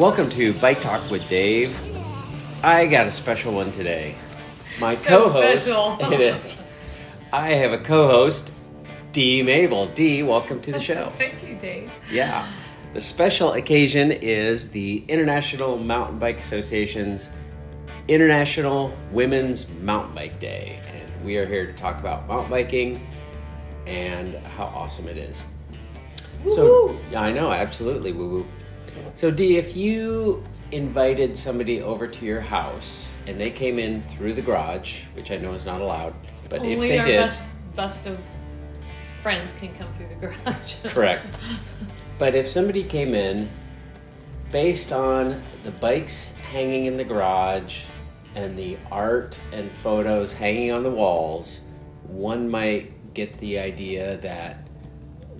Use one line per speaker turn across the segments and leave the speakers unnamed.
Welcome to Bike Talk with Dave. I got a special one today. My
So
co-host,
special.
it is. I have a co-host, Dee Mable. Dee, welcome to the show.
Thank you, Dave.
Yeah. The special occasion is the International Mountain Bike Association's International Women's Mountain Bike Day. And we are here to talk about mountain biking and how awesome it is. So,
Woo-hoo.
yeah, I know, absolutely, woo woo. So, Dee, if you invited somebody over to your house and they came in through the garage, which I know is not allowed, but
Only
if they
our
did,
best, best of friends can come through the garage.
Correct. But if somebody came in based on the bikes hanging in the garage and the art and photos hanging on the walls, one might get the idea that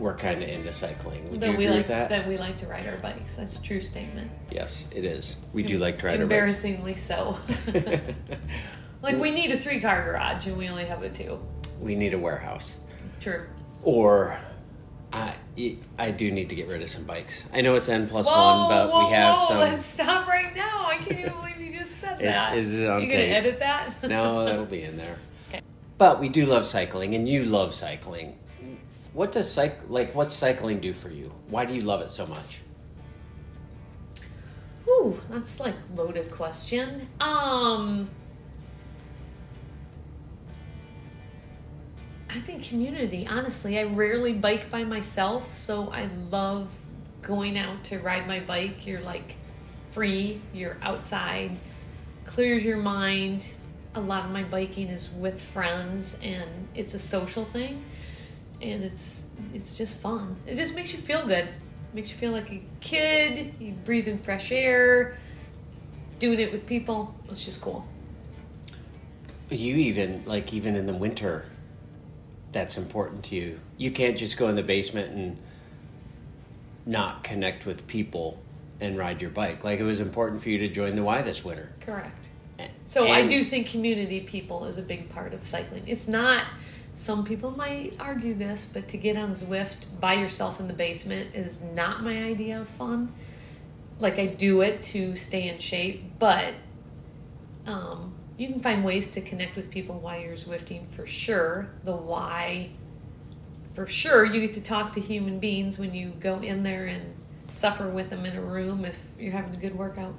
we're kind of into cycling. Would
that
you
we
agree
like
with that?
we like to ride our bikes. That's a true statement.
Yes, it is. We do like to ride our bikes.
Embarrassingly so. like we need a three car garage and we only have a two.
we need a warehouse.
True.
Or I, I do need to get rid of some bikes. I know it's N plus
Whoa,
one, but
whoa,
we have
whoa,
some.
Let's stop right now. I can't even believe you just said
It-
that.
is it on
you gonna edit that?
No, that'll be in there.
Okay.
But we do love cycling, and you love cycling. What does cyc like? What's cycling do for you? Why do you love it so much?
Ooh, that's like loaded question. Um I think community, honestly. I rarely bike by myself, so I love going out to ride my bike. You're like free, you're outside, clears your mind. A lot of my biking is with friends and it's a social thing and it's it's just fun. It just makes you feel good. Makes you feel like a kid. You breathe in fresh air. Doing it with people, it's just cool.
You even like even in the winter, that's important to you. You can't just go in the basement and not connect with people and ride your bike. Like it was important for you to join the Y this winter.
Correct. So I do think community people is a big part of cycling. It's not. Some people might argue this, but to get on Zwift by yourself in the basement is not my idea of fun. Like I do it to stay in shape, but um, you can find ways to connect with people while you're Zwifting for sure. The why, for sure, you get to talk to human beings when you go in there and suffer with them in a room if you're having a good workout.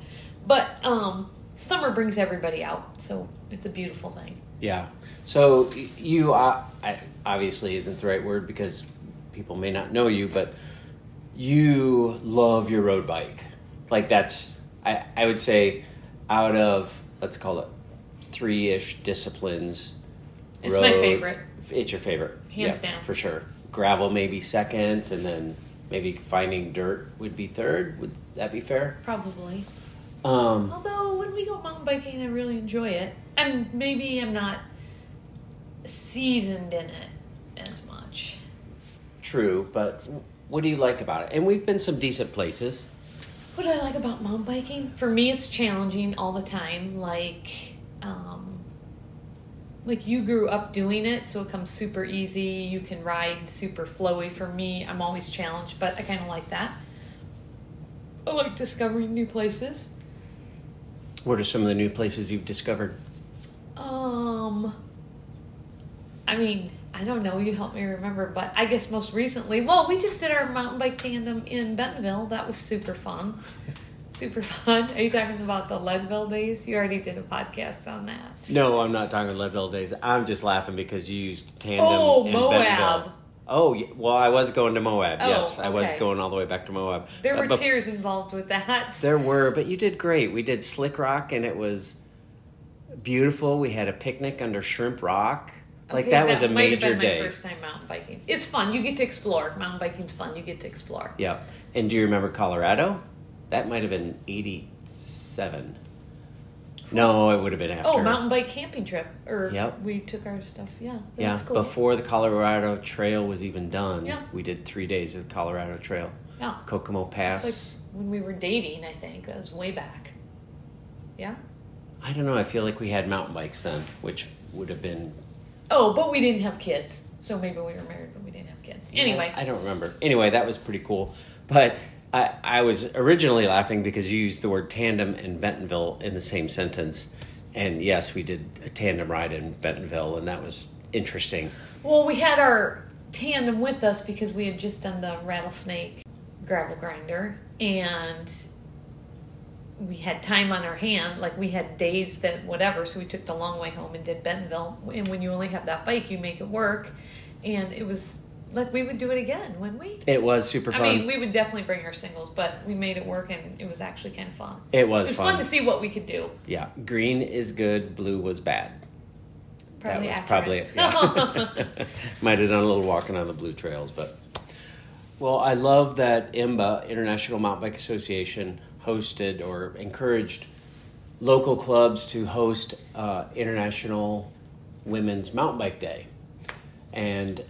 But um, summer brings everybody out, so it's a beautiful thing.
Yeah. So you uh, obviously isn't the right word because people may not know you, but you love your road bike. Like that's I, I would say out of let's call it three ish disciplines.
It's my favorite.
It's your favorite,
Hands
Yeah,
down.
for sure. Gravel maybe second, and then maybe finding dirt would be third. Would that be fair?
Probably.
Um,
Although when we go mountain biking, I really enjoy it, and maybe I'm not seasoned in it as much.
true, but what do you like about it? And we've been some decent places.
What do I like about mountain biking? For me, it's challenging all the time. Like, um, like you grew up doing it, so it comes super easy. You can ride super flowy. For me, I'm always challenged, but I kind of like that. I like discovering new places.
What are some of the new places you've discovered?
Um, I mean, I don't know. You help me remember, but I guess most recently, well, we just did our mountain bike tandem in Bentonville. That was super fun. super fun. Are you talking about the Leadville days? You already did a podcast on that.
No, I'm not talking Leadville days. I'm just laughing because you used tandem.
Oh,
in
Moab.
Bentonville. Oh, well, I was going to Moab.
Oh,
yes, I was going all the way back to Moab.
There
Uh,
were tears involved with that.
There were, but you did great. We did Slick Rock, and it was beautiful. We had a picnic under Shrimp Rock. Like
Okay,
that was a major day.
First time mountain biking. It's fun. You get to explore. Mountain biking's fun. You get to explore.
Yep. And do you remember Colorado? That might have been '87. No, it would have been oh, after.
Oh, mountain bike camping trip. Or
Yep.
we took our stuff. Yeah,
Yeah,
cool.
before the Colorado Trail was even done,
Yeah.
we did three days of the Colorado Trail.
Yeah.
Kokomo Pass.
It's like when we were dating, I think. That was way back. Yeah?
I don't know. I feel like we had mountain bikes then, which would have been.
Oh, but we didn't have kids. So maybe we were married, but we didn't have kids. Anyway.
I don't remember. Anyway, that was pretty cool. But I, I was originally laughing because you used the word tandem and Bentonville in the same sentence. And yes, we did a tandem ride in Bentonville, and that was interesting.
Well, we had our tandem with us because we had just done the rattlesnake gravel grinder and we had time on our hand like we had days that whatever so we took the long way home and did bentonville and when you only have that bike you make it work and it was like we would do it again wouldn't we
It was super fun.
i mean we would definitely bring our singles but we made it work and it was actually kind of fun
it was,
it was
fun.
fun to see what we could do
Yeah, green is good, blue was bad.
probably
that was
accurate.
probably it. Yeah. Might have done a little walking on the blue trails, but well, I love that IMBA International Mountain Bike Association hosted or encouraged local clubs to host uh, International Women's Mountain Bike Day, and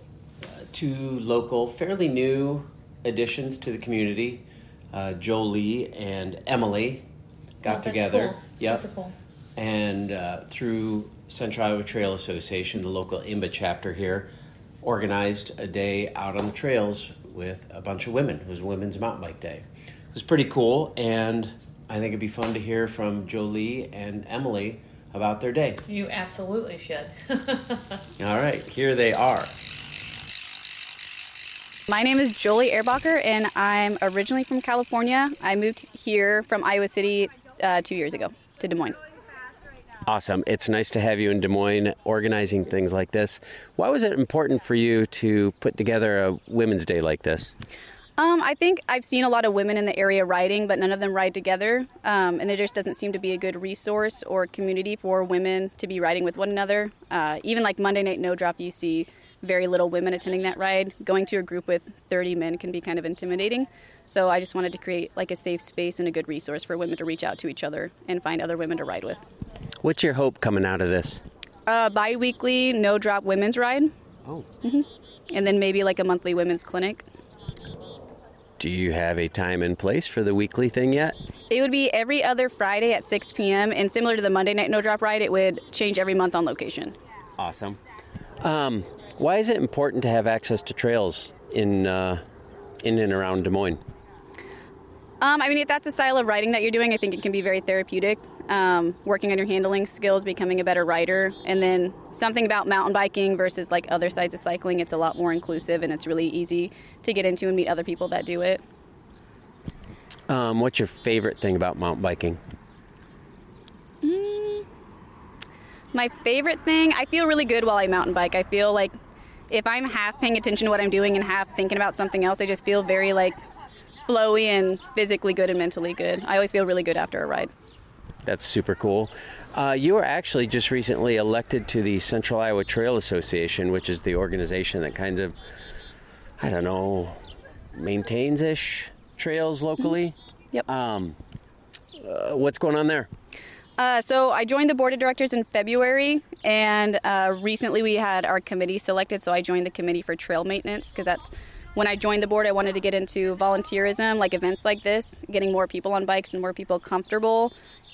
two local, fairly new additions to the community, uh, Jolie and Emily, got
Oh,
together.
cool.
Yep
Super cool.
and uh, through Central Iowa Trail Association, the local IMBA chapter here, organized a day out on the trails with a bunch of women. It was Women's Mountain Bike Day. It was pretty cool, and I think it'd be fun to hear from Jolie and Emily about their day.
you absolutely should
All right, here they are.
My name is Jolie Erbacher, and I'm originally from California. I moved here from Iowa City uh, two years ago to Des Moines.
Awesome. It's nice to have you in Des Moines organizing things like this. Why was it important for you to put together a Women's Day like this?
Um, I think I've seen a lot of women in the area riding, but none of them ride together. Um, and there just doesn't seem to be a good resource or community for women to be riding with one another. Uh, even like Monday Night No Drop, you see very little women attending that ride. Going to a group with 30 men can be kind of intimidating. So I just wanted to create like a safe space and a good resource for women to reach out to each other and find other women to ride with.
What's your hope coming out of this?
Uh, bi weekly no drop women's ride,
Oh. Mhm.
and then maybe like a monthly women's clinic.
Do you have a time and place for the weekly thing yet?
It would be every other Friday at 6 p.m. and similar to the Monday night no drop ride, it would change every month on location.
Awesome. Um, why is it important to have access to trails in uh, in and around Des Moines?
Um, I mean, if that's the style of riding that you're doing, I think it can be very therapeutic. Um, working on your handling skills, becoming a better rider, and then something about mountain biking versus like other sides of cycling, it's a lot more inclusive and it's really easy to get into and meet other people that do it.
Um, what's your favorite thing about mountain biking?
My favorite thing, I feel really good while I mountain bike. I feel like if I'm half paying attention to what I'm doing and half thinking about something else, I just feel very like flowy and physically good and mentally good. I always feel really good after a ride.
That's super cool. Uh, you were actually just recently elected to the Central Iowa Trail Association, which is the organization that kind of, I don't know, maintains ish trails locally.
Yep.
Um, uh, what's going on there?
Uh, so I joined the board of directors in February, and uh, recently we had our committee selected. So I joined the committee for trail maintenance because that's when I joined the board. I wanted to get into volunteerism, like events like this, getting more people on bikes and more people comfortable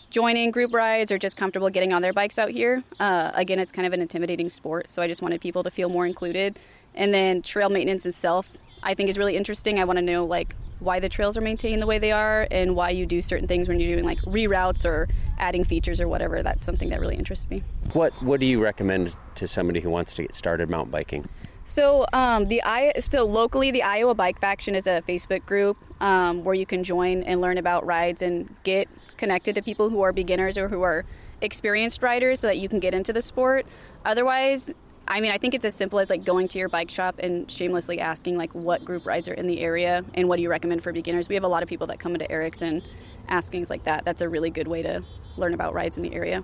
joining group rides or just comfortable getting on their bikes out here. Uh, again, it's kind of an intimidating sport, so I just wanted people to feel more included. And then trail maintenance itself, I think is really interesting. I want to know like why the trails are maintained the way they are and why you do certain things when you're doing like reroutes or adding features or whatever. That's something that really interests me.
What What do you recommend to somebody who wants to get started mountain biking?
So um, the I so locally the Iowa Bike Faction is a Facebook group um, where you can join and learn about rides and get connected to people who are beginners or who are experienced riders, so that you can get into the sport. Otherwise, I mean, I think it's as simple as like going to your bike shop and shamelessly asking like what group rides are in the area and what do you recommend for beginners. We have a lot of people that come into Eric's and ask things like that. That's a really good way to learn about rides in the area.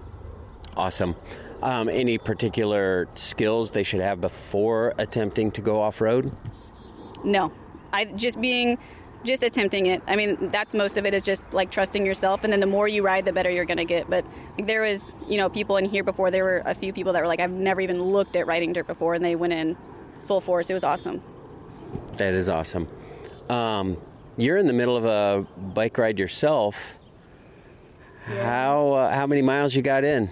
Awesome. Um, any particular skills they should have before attempting to go off road?
No, I just being, just attempting it. I mean, that's most of it is just like trusting yourself, and then the more you ride, the better you're gonna get. But like, there was, you know, people in here before. There were a few people that were like, I've never even looked at riding dirt before, and they went in full force. It was awesome.
That is awesome. Um, you're in the middle of a bike ride yourself. How uh, how many miles you got in?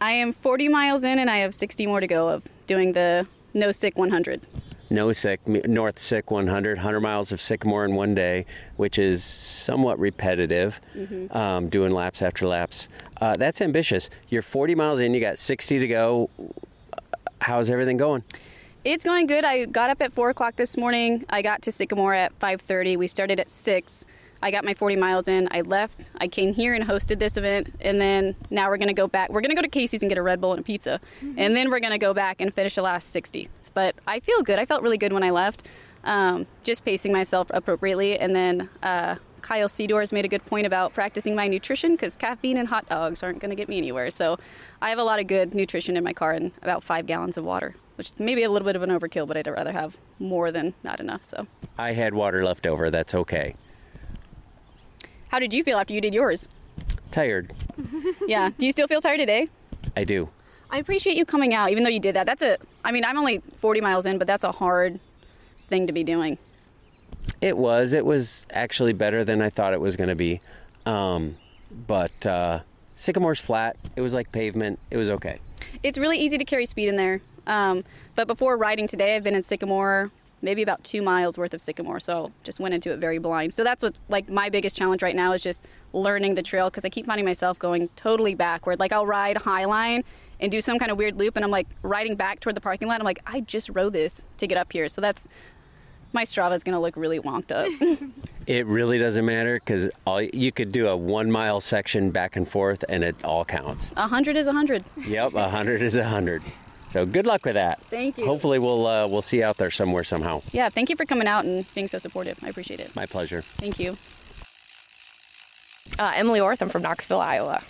I am 40 miles in, and I have 60 more to go of doing the no sick 100.
No sick, North Sick 100, 100 miles of Sycamore in one day, which is somewhat repetitive, mm-hmm. um, doing laps after laps. Uh, that's ambitious. You're 40 miles in, you got 60 to go. How's everything going?
It's going good. I got up at four o'clock this morning. I got to Sycamore at 5:30. We started at six. I got my 40 miles in. I left. I came here and hosted this event, and then now we're gonna go back. We're gonna go to Casey's and get a Red Bull and a pizza, mm-hmm. and then we're gonna go back and finish the last 60. But I feel good. I felt really good when I left. Um, just pacing myself appropriately, and then uh, Kyle Seedors made a good point about practicing my nutrition because caffeine and hot dogs aren't going to get me anywhere. So I have a lot of good nutrition in my car and about five gallons of water which may be a little bit of an overkill, but I'd rather have more than not enough. So
I had water left over. That's okay.
How did you feel after you did yours?
Tired.
yeah. Do you still feel tired today?
I do.
I appreciate you coming out, even though you did that. That's a. I mean, I'm only 40 miles in, but that's a hard thing to be doing.
It was. It was actually better than I thought it was going to be. Um, but uh, Sycamore's flat. It was like pavement. It was okay.
It's really easy to carry speed in there. Um, but before riding today, I've been in Sycamore, maybe about two miles worth of Sycamore. So just went into it very blind. So that's what like my biggest challenge right now is just learning the trail because I keep finding myself going totally backward. Like I'll ride Highline and do some kind of weird loop, and I'm like riding back toward the parking lot. I'm like, I just rode this to get up here. So that's my Strava is going to look really wonked up.
it really doesn't matter because all you could do a one mile section back and forth, and it all counts.
A hundred is a hundred.
Yep, a hundred is a hundred. So good luck with that.
Thank you.
Hopefully we'll uh, we'll see you out there somewhere somehow.
Yeah, thank you for coming out and being so supportive. I appreciate it.
My pleasure.
Thank you.
Uh, Emily Orth. I'm from Knoxville, Iowa.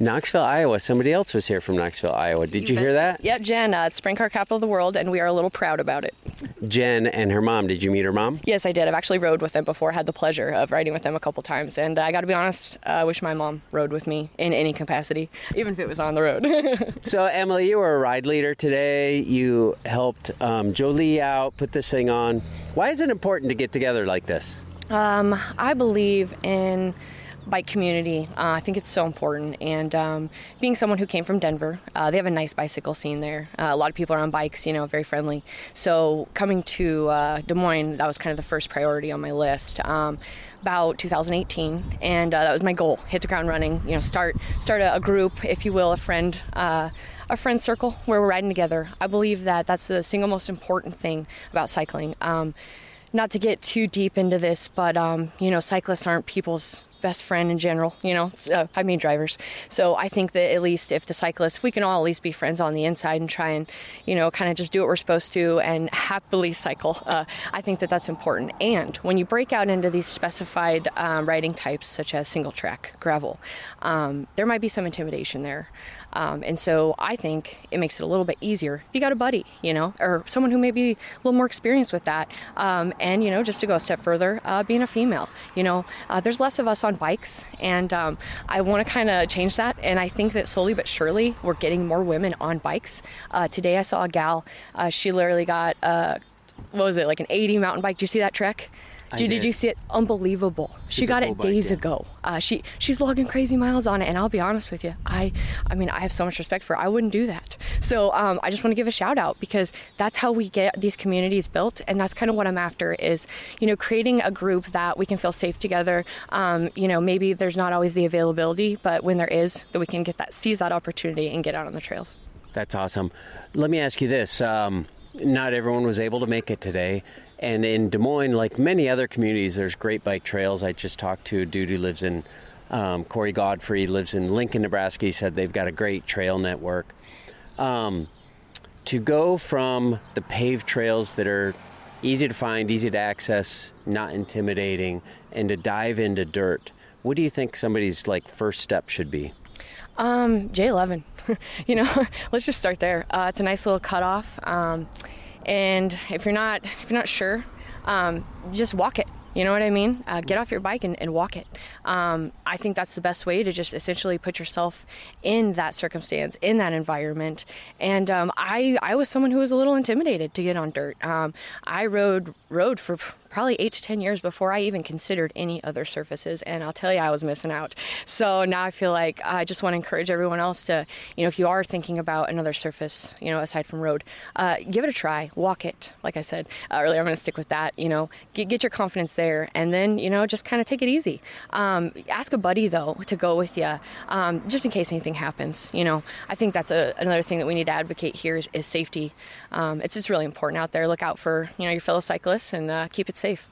Knoxville, Iowa. Somebody else was here from Knoxville, Iowa. Did you, you hear that?
Yep, Jen. Uh, it's Sprint Car Capital of the World, and we are a little proud about it.
Jen and her mom. Did you meet her mom?
Yes, I did. I've actually rode with them before. Had the pleasure of riding with them a couple times, and uh, I got to be honest. I uh, wish my mom rode with me in any capacity, even if it was on the road.
so, Emily, you were a ride leader today. You helped um, Jolie out, put this thing on. Why is it important to get together like this?
Um, I believe in bike community. Uh, I think it's so important. And um, being someone who came from Denver, uh, they have a nice bicycle scene there. Uh, a lot of people are on bikes, you know, very friendly. So coming to uh, Des Moines, that was kind of the first priority on my list. Um, about 2018, and uh, that was my goal: hit the ground running. You know, start start a, a group, if you will, a friend uh, a friend circle where we're riding together. I believe that that's the single most important thing about cycling. Um, not to get too deep into this, but um, you know, cyclists aren't people's best friend in general, you know, uh, I mean drivers. So I think that at least if the cyclists, we can all at least be friends on the inside and try and, you know, kind of just do what we're supposed to and happily cycle, uh, I think that that's important. And when you break out into these specified um, riding types, such as single track, gravel, um, there might be some intimidation there. Um, and so I think it makes it a little bit easier if you got a buddy, you know, or someone who may be a little more experienced with that. Um, and, you know, just to go a step further, uh, being a female, you know, uh, there's less of us on bikes. And um, I want to kind of change that. And I think that slowly but surely we're getting more women on bikes. Uh, today I saw a gal, uh, she literally got, uh, what was it, like an 80 mountain bike. Did you see that trek? Did, did. you see it? Unbelievable. Super she got it days bike, yeah. ago. Uh, she she's logging crazy miles on it, and I'll be honest with you, I I mean I have so much respect for her. I wouldn't do that. So um, I just want to give a shout out because that's how we get these communities built, and that's kind of what I'm after is you know creating a group that we can feel safe together. Um, you know maybe there's not always the availability, but when there is, that we can get that seize that opportunity and get out on the trails.
That's awesome. Let me ask you this. Um, not everyone was able to make it today. And in Des Moines, like many other communities, there's great bike trails. I just talked to a dude who lives in um, Corey Godfrey, lives in Lincoln, Nebraska. He said they've got a great trail network. Um, to go from the paved trails that are easy to find, easy to access, not intimidating, and to dive into dirt, what do you think somebody's like first step should be?
Um, J11. you know, let's just start there. Uh, it's a nice little cutoff. Um, and if you're not if you're not sure, um, just walk it. You know what I mean? Uh, get off your bike and, and walk it. Um, I think that's the best way to just essentially put yourself in that circumstance, in that environment. And um, I, I was someone who was a little intimidated to get on dirt. Um, I rode rode for probably eight to 10 years before I even considered any other surfaces. And I'll tell you, I was missing out. So now I feel like I just want to encourage everyone else to, you know, if you are thinking about another surface, you know, aside from road, uh, give it a try, walk it. Like I said uh, earlier, I'm going to stick with that, you know, get, get your confidence there and then, you know, just kind of take it easy. Um, ask a buddy though to go with you, um, just in case anything happens. You know, I think that's a, another thing that we need to advocate here is, is safety. Um, it's just really important out there. Look out for, you know, your fellow cyclists and uh, keep it safe.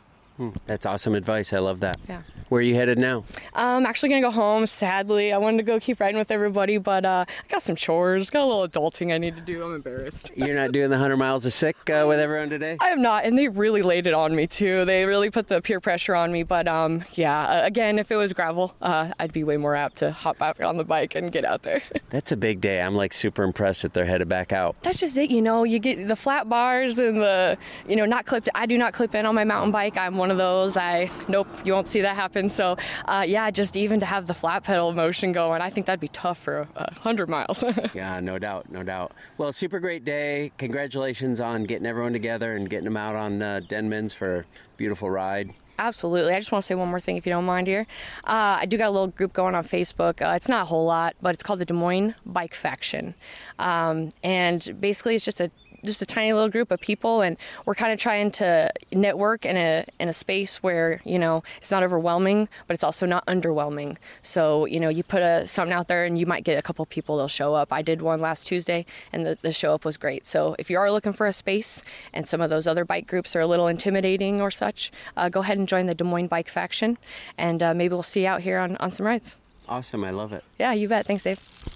That's awesome advice. I love that.
Yeah.
Where are you headed now?
I'm actually gonna go home. Sadly, I wanted to go keep riding with everybody, but uh, I got some chores, got a little adulting I need to do. I'm embarrassed.
You're not doing the 100 miles of sick uh, with everyone today.
I am not, and they really laid it on me too. They really put the peer pressure on me. But um, yeah, uh, again, if it was gravel, uh, I'd be way more apt to hop back on the bike and get out there.
That's a big day. I'm like super impressed that they're headed back out.
That's just it, you know. You get the flat bars and the, you know, not clipped. I do not clip in on my mountain bike. I'm one of those. I nope, you won't see that happen. So. Uh, uh, yeah, just even to have the flat pedal motion going, I think that'd be tough for a, hundred miles.
yeah, no doubt, no doubt. Well, super great day. Congratulations on getting everyone together and getting them out on uh, Denman's for a beautiful ride.
Absolutely. I just want to say one more thing, if you don't mind here. Uh, I do got a little group going on Facebook. Uh, it's not a whole lot, but it's called the Des Moines Bike Faction. Um, and basically, it's just a just a tiny little group of people, and we're kind of trying to network in a in a space where you know it's not overwhelming, but it's also not underwhelming. So you know, you put a, something out there, and you might get a couple people that'll show up. I did one last Tuesday, and the, the show up was great. So if you are looking for a space, and some of those other bike groups are a little intimidating or such, uh, go ahead and join the Des Moines Bike Faction, and uh, maybe we'll see you out here on on some rides.
Awesome, I love it.
Yeah, you bet. Thanks, Dave.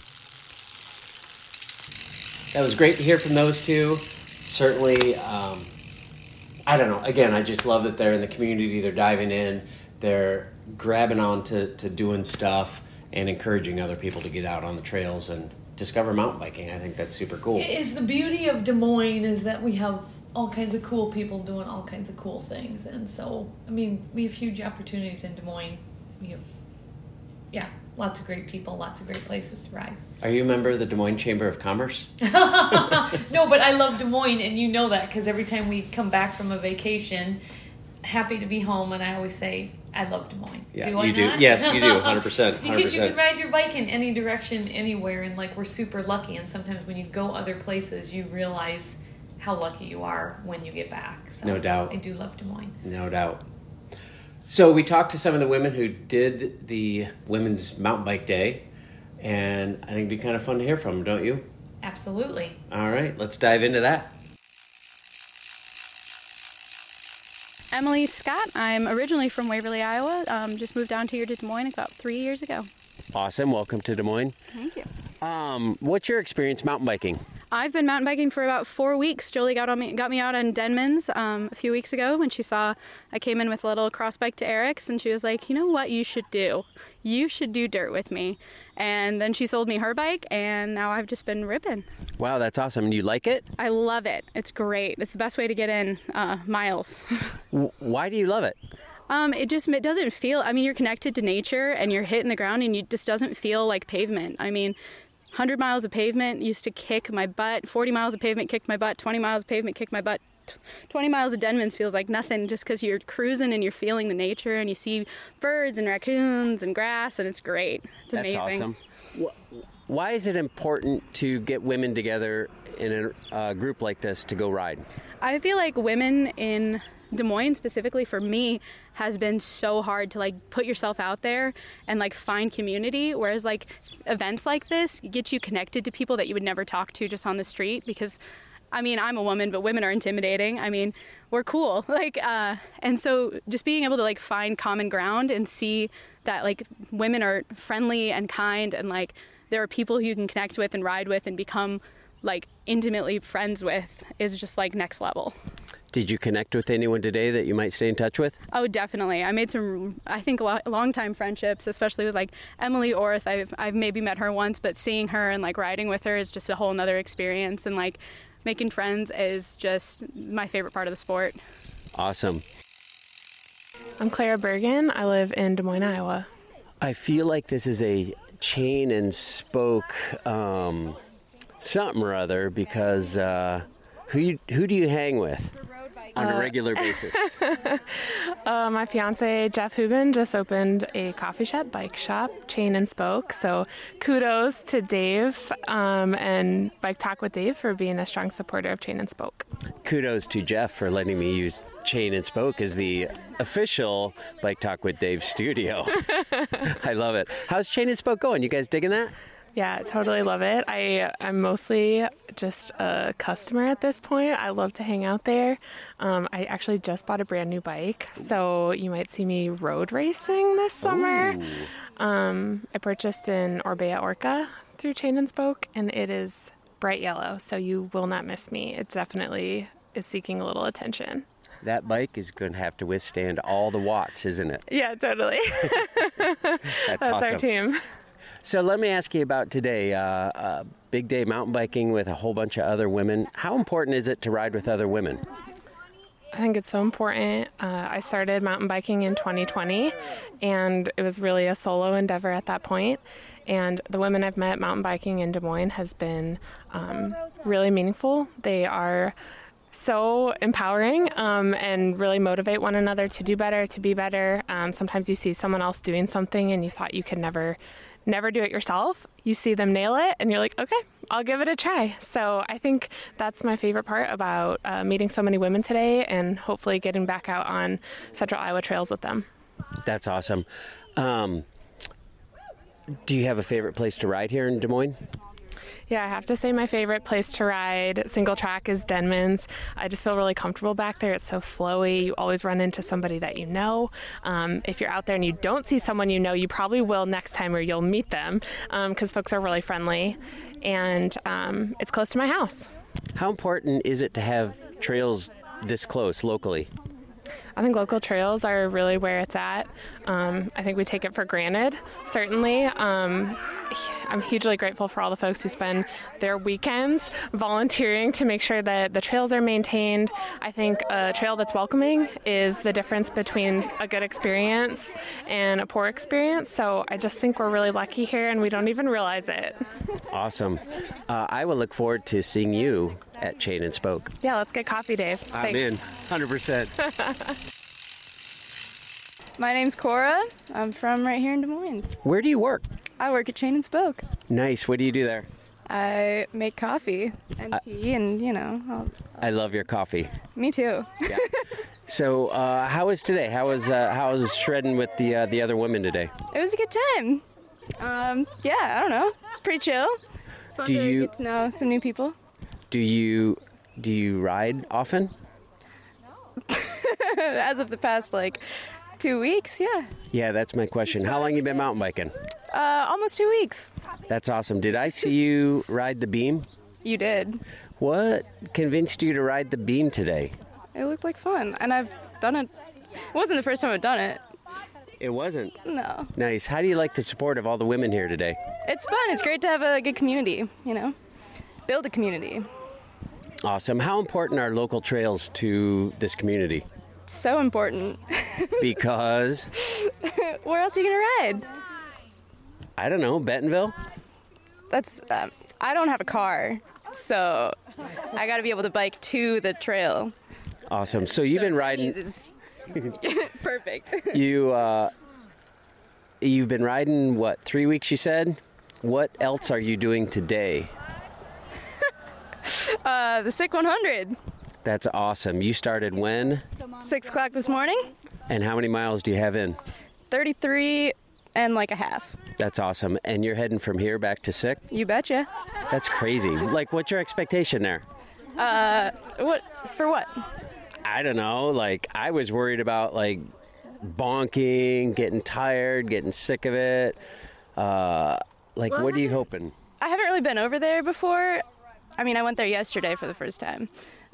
That was great to hear from those two. Certainly, um, I don't know. Again, I just love that they're in the community. They're diving in. They're grabbing on to, to doing stuff and encouraging other people to get out on the trails and discover mountain biking. I think that's super cool.
Is the beauty of Des Moines is that we have all kinds of cool people doing all kinds of cool things, and so I mean we have huge opportunities in Des Moines. We have, yeah, lots of great people, lots of great places to ride.
Are you a member of the Des Moines Chamber of Commerce?
no, but I love Des Moines, and you know that because every time we come back from a vacation, happy to be home, and I always say, I love Des Moines.
Yeah,
do I
you do. Yes, you do. Hundred percent.
Because you can ride your bike in any direction, anywhere, and like we're super lucky. And sometimes when you go other places, you realize how lucky you are when you get back. So
no doubt.
I do love Des Moines.
No doubt. So we talked to some of the women who did the Women's Mountain Bike Day, and I think it'd be kind of fun to hear from them, don't you?
Absolutely.
All right, let's dive into that.
Emily Scott. I'm originally from Waverly, Iowa. Um, just moved down here to Des Moines about three years ago.
Awesome. Welcome to Des Moines.
Thank you.
Um, what's your experience mountain biking?
I've been mountain biking for about four weeks. Jolie got on me, got me out on Denman's um, a few weeks ago when she saw I came in with a little cross bike to Eric's, and she was like, "You know what? You should do. You should do dirt with me." And then she sold me her bike, and now I've just been ripping.
Wow, that's awesome. And you like it?
I love it. It's great. It's the best way to get in uh, miles.
Why do you love it?
Um, it just it doesn't feel. I mean, you're connected to nature and you're hitting the ground, and you just doesn't feel like pavement. I mean, 100 miles of pavement used to kick my butt. 40 miles of pavement kicked my butt. 20 miles of pavement kicked my butt. 20 miles of Denman's feels like nothing just because you're cruising and you're feeling the nature and you see birds and raccoons and grass and it's great. It's
That's
amazing.
awesome. Why is it important to get women together in a uh, group like this to go ride?
I feel like women in Des Moines specifically for me has been so hard to like put yourself out there and like find community whereas like events like this get you connected to people that you would never talk to just on the street because I mean, I'm a woman, but women are intimidating. I mean, we're cool. Like, uh, and so just being able to like find common ground and see that like women are friendly and kind and like there are people who you can connect with and ride with and become like intimately friends with is just like next level.
Did you connect with anyone today that you might stay in touch with?
Oh, definitely. I made some, I think, long time friendships, especially with like Emily Orth. I've, I've maybe met her once, but seeing her and like riding with her is just a whole nother experience. And like making friends is just my favorite part of the sport.
Awesome.
I'm Clara Bergen. I live in Des Moines, Iowa.
I feel like this is a chain and spoke um, something or other because uh, who you, who do you hang with on a regular basis?
Uh, my fiance Jeff Hubin just opened a coffee shop, bike shop, chain and spoke. So kudos to Dave um, and Bike Talk with Dave for being a strong supporter of chain and spoke.
Kudos to Jeff for letting me use chain and spoke as the official Bike Talk with Dave studio. I love it. How's chain and spoke going? You guys digging that?
Yeah, totally love it. I I'm mostly just a customer at this point. I love to hang out there. Um, I actually just bought a brand new bike, so you might see me road racing this summer. Um, I purchased an Orbea Orca through Chain and Spoke, and it is bright yellow, so you will not miss me. It definitely is seeking a little attention.
That bike is going to have to withstand all the watts, isn't it?
Yeah, totally.
That's,
That's
awesome.
our team.
So let me ask you about today. Uh, uh, big day mountain biking with a whole bunch of other women. How important is it to ride with other women?
I think it's so important. Uh, I started mountain biking in 2020, and it was really a solo endeavor at that point. And the women I've met mountain biking in Des Moines has been um, really meaningful. They are so empowering um, and really motivate one another to do better, to be better. Um, sometimes you see someone else doing something and you thought you could never, never do it yourself. You see them nail it, and you're like, okay, I'll give it a try. So I think that's my favorite part about uh, meeting so many women today, and hopefully getting back out on Central Iowa trails with them.
That's awesome. Um, do you have a favorite place to ride here in Des Moines?
Yeah, I have to say my favorite place to ride single track is Denman's. I just feel really comfortable back there. It's so flowy. You always run into somebody that you know. Um, if you're out there and you don't see someone you know, you probably will next time or you'll meet them because folks are really friendly. And um, it's close to my house.
How important is it to have trails this close locally?
I think local trails are really where it's at. Um, I think we take it for granted, certainly. Um, I'm hugely grateful for all the folks who spend their weekends volunteering to make sure that the trails are maintained. I think a trail that's welcoming is the difference between a good experience and a poor experience. So I just think we're really lucky here and we don't even realize it.
Awesome. Uh, I will look forward to seeing you at Chain and Spoke.
Yeah, let's get coffee, Dave.
I'm in, 100%.
My name's Cora. I'm from right here in Des Moines.
Where do you work?
I work at Chain and Spoke.
Nice. What do you do there?
I make coffee and tea, and you know, I'll,
I love your coffee.
me too. yeah.
So, uh, how was today? How was uh, how was shredding with the uh, the other women today?
it was a good time. Um, yeah, I don't know. It's pretty chill. Fun
Do
to
you-
get to know some new people.
Do you do you ride often? No.
As of the past like two weeks, yeah,
Yeah, that's my question. How long you been mountain biking?
uh, almost two weeks.
That's awesome. Did I see you ride the beam?
You did.
What convinced you to ride the beam today?
It looked like fun, and I've done it. It wasn't the first time I've done it.
It wasn't.
No,
Nice. How do you like the support of all the women here today?
it's fun. It's great to have a good community. You know, build a community.
Awesome. How important are local trails to this community?
So important.
Because
Where else are you gonna ride?
I don't know, Bentonville.
That's um, I don't have a car, so I got to be able to bike to the trail.
Awesome. So you've been riding.
Is perfect.
You uh, you've been riding what three weeks? You said. What else are you doing today?
Uh, the Sick 100,
That's awesome. You started when?
six o'clock this morning.
And how many miles do you have in?
33 and like a half.
That's awesome. And you're heading from here back to sick?
You betcha.
That's crazy. Like, what's your expectation there?
Uh, what for? What?
I don't know. Like, I was worried about like bonking, getting tired, getting sick of it. Uh, like, what are you hoping?
I haven't really been over there before. I mean, I went there yesterday for the first time,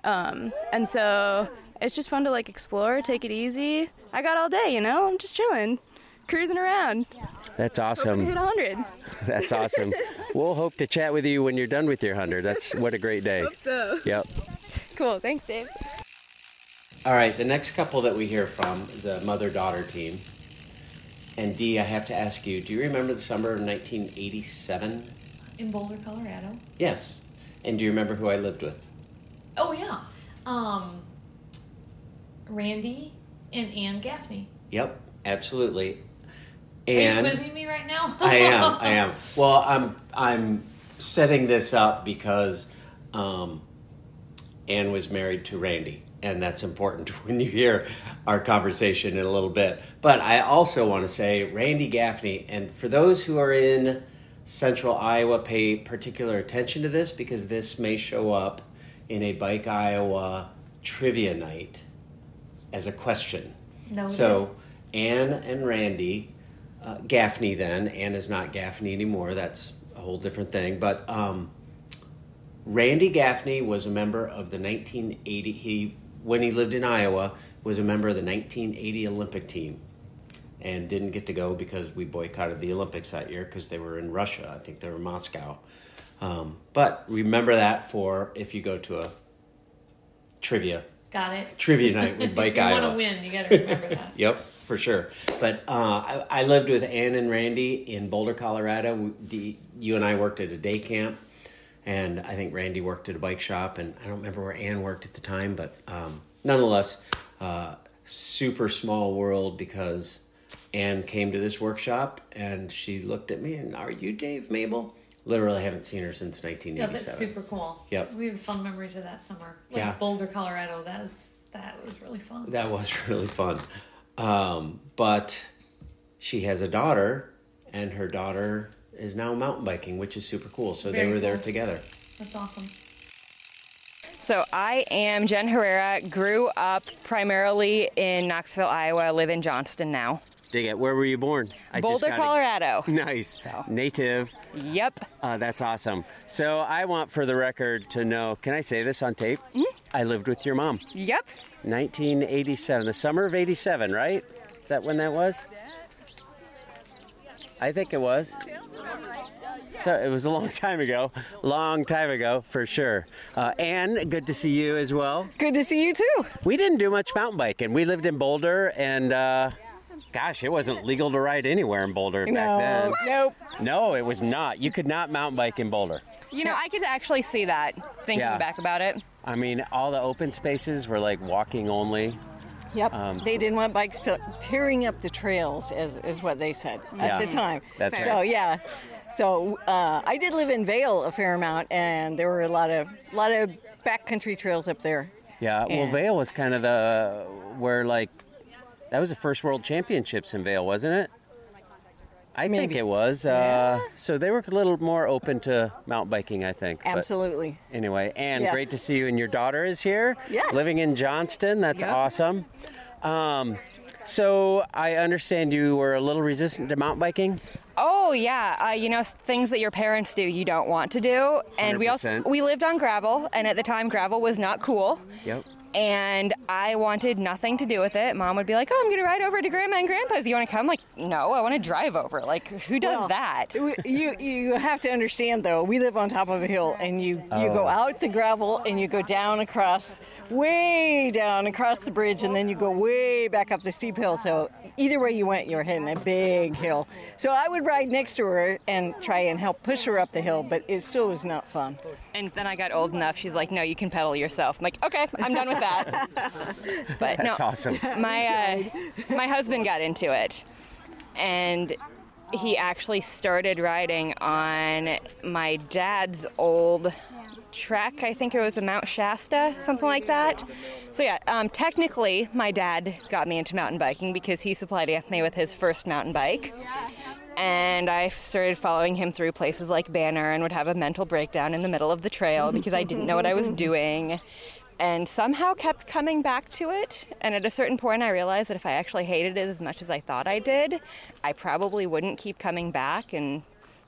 um, and so it's just fun to like explore, take it easy. I got all day, you know. I'm just chilling, cruising around.
That's awesome.
Hit
awesome.
100.
That's awesome. we'll hope to chat with you when you're done with your hundred. That's what a great day.
So
Yep.
cool. Thanks, Dave.
All right, the next couple that we hear from is a mother daughter team. And Dee, I have to ask you, do you remember the summer of 1987?
In Boulder, Colorado.
Yes. And do you remember who I lived with?
Oh yeah, um, Randy and Ann Gaffney.
Yep, absolutely.
Are you quizzing me right now?
I am, I am. Well, I'm I'm setting this up because um, Anne was married to Randy, and that's important when you hear our conversation in a little bit. But I also want to say Randy Gaffney, and for those who are in Central Iowa, pay particular attention to this because this may show up in a Bike Iowa trivia night as a question.
No.
So Anne and Randy, uh, Gaffney then, Anne is not Gaffney anymore. That's a whole different thing. But um, Randy Gaffney was a member of the 1980. He when he lived in Iowa was a member of the 1980 Olympic team, and didn't get to go because we boycotted the Olympics that year because they were in Russia. I think they were in Moscow. Um, but remember that for if you go to a trivia
Got it.
trivia night with Bike
if you want to win, you got to remember that.
Yep, for sure. But uh, I, I lived with Ann and Randy in Boulder, Colorado. We, the, you and I worked at a day camp, and I think Randy worked at a bike shop, and I don't remember where Ann worked at the time, but um, nonetheless, uh, super small world because Ann came to this workshop and she looked at me and, "Are you Dave Mable?" Literally, haven't seen her since 1987.
Yeah,
1987.
that's super cool.
Yep.
We have fun memories of that summer. Like
Yeah.
Boulder, Colorado. That was that was really fun.
That was really fun. Um, but she has a daughter, and her daughter is now mountain biking, which is super cool. So they
Very
were there together.
That's awesome.
So I am Jen Herrera. Grew up primarily in Knoxville, Iowa. Live in Johnston now.
Dig it. Where were you born? I
Boulder,
gotta-
Colorado.
Nice. Native.
Yep.
Uh, that's awesome. So I want for the record to know can I say this on tape?
Mm-hmm.
I lived with your mom.
Yep.
1987, the summer of 87, right? Is that when that was? I think it was. So it was a long time ago. Long time ago, for sure. Uh, Anne, good to see you as well.
Good to see you too.
We didn't do much mountain biking. We lived in Boulder, and uh, gosh, it wasn't legal to ride anywhere in Boulder back
No,
then.
nope.
No, it was not. You could not mountain bike in Boulder.
You know, I could actually see that thinking
Yeah.
back about it.
I mean, all the open spaces were like walking only.
Yep.
Um,
they didn't want bikes to, tearing up the trails, is, is what they said
Yeah.
at the time.
That's
so
right.
yeah. So uh, I did live in Vail a fair amount, and there were a lot of lot of backcountry trails up there.
Yeah, well, Vail was kind of the where like that was the first World Championships in Vail, wasn't it? I think it was. Uh, so they were a little more open to mountain biking, I think. But
Absolutely.
anyway, Anne,
Yes.
great to see you. And your daughter is here,
Yes.
living in Johnston. That's
Yep.
awesome. Um, so I understand you were a little resistant to mountain biking.
Oh yeah, uh, you know things that your parents do you don't want to do, and we also we lived on gravel, and at the time gravel was not cool.
Yep.
And I wanted nothing to do with it. Mom would be like, "Oh, I'm gonna ride over to Grandma and Grandpa's. You want to come?" Like, no, I want to drive over. Like, who does
Well,
that?
you you have to understand though. We live on top of a hill, and you you
Oh.
go out the gravel, and you go down across, way down across the bridge, and then you go way back up the steep hill. So either way you went, you were hitting a big hill. So I would ride next to her and try and help push her up the hill, but it still was not fun.
And then I got old enough. She's like, "No, you can pedal yourself." I'm like, "Okay, I'm done with that." but
That's
no,
awesome.
my uh, my husband got into it, and he actually started riding on my dad's old trek. I think it was a Mount Shasta, something like that. So yeah, um, technically, my dad got me into mountain biking because he supplied Anthony with his first mountain bike. And I started following him through places like Banner and would have a mental breakdown in the middle of the trail because I didn't know what I was doing. And somehow kept coming back to it. And at a certain point, I realized that if I actually hated it as much as I thought I did, I probably wouldn't keep coming back and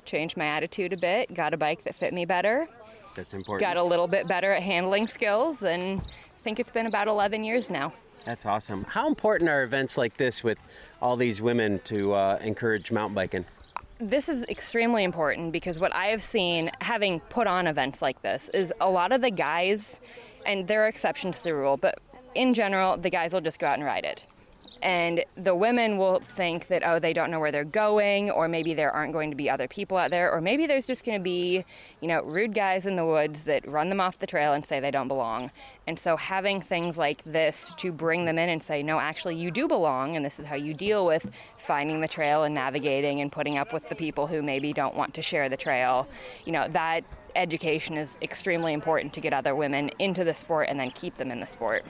changed my attitude a bit. Got a bike that fit me better.
That's important.
Got a little bit better at handling skills. And I think it's been about 11 years now.
That's awesome. How important are events like this with all these women to uh, encourage mountain biking?
this is extremely important because what I have seen having put on events like this is a lot of the guys, and there are exceptions to the rule, but in general, the guys will just go out and ride it. And the women will think that, oh, they don't know where they're going, or maybe there aren't going to be other people out there, or maybe there's just going to be, you know, rude guys in the woods that run them off the trail and say they don't belong. And so having things like this to bring them in and say, no, actually, you do belong, and this is how you deal with finding the trail and navigating and putting up with the people who maybe don't want to share the trail, you know, that education is extremely important to get other women into the sport and then keep them in the sport.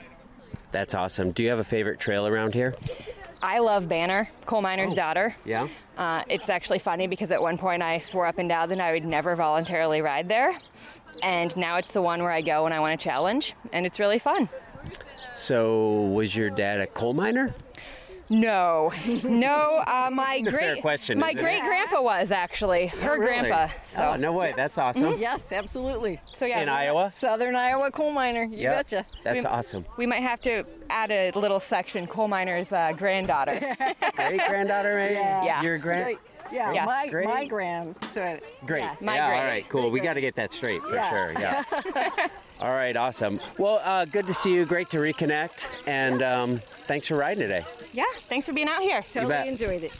That's awesome. Do you have a favorite trail around here?
I love Banner, coal miner's daughter.
Yeah.
Uh, it's actually funny because at one point I swore up and down that I would never voluntarily ride there. And now it's the one where I go when I want a challenge, and it's really fun.
So, was your dad a coal miner?
No, no. Uh, my
It's a
great
question.
My great grandpa was actually her
Really?
grandpa. So
Oh, no way. That's awesome.
Yes, absolutely.
So, yeah,
in Iowa?
Southern Iowa coal miner. You
Yep.
betcha.
That's
We-
awesome.
we might have to add a little section coal miner's uh, granddaughter.
Great granddaughter, maybe?
Yeah.
Your grand.
Yeah,
Yeah.
my
Great.
my grand. So
Great.
yes.
My
yeah,
great.
all right, cool. We got to get that straight for
Yeah.
sure. Yeah. all right, awesome. Well, uh, good to see you. Great to reconnect. And um, thanks for riding today.
yeah, thanks for being out here.
Totally enjoyed it.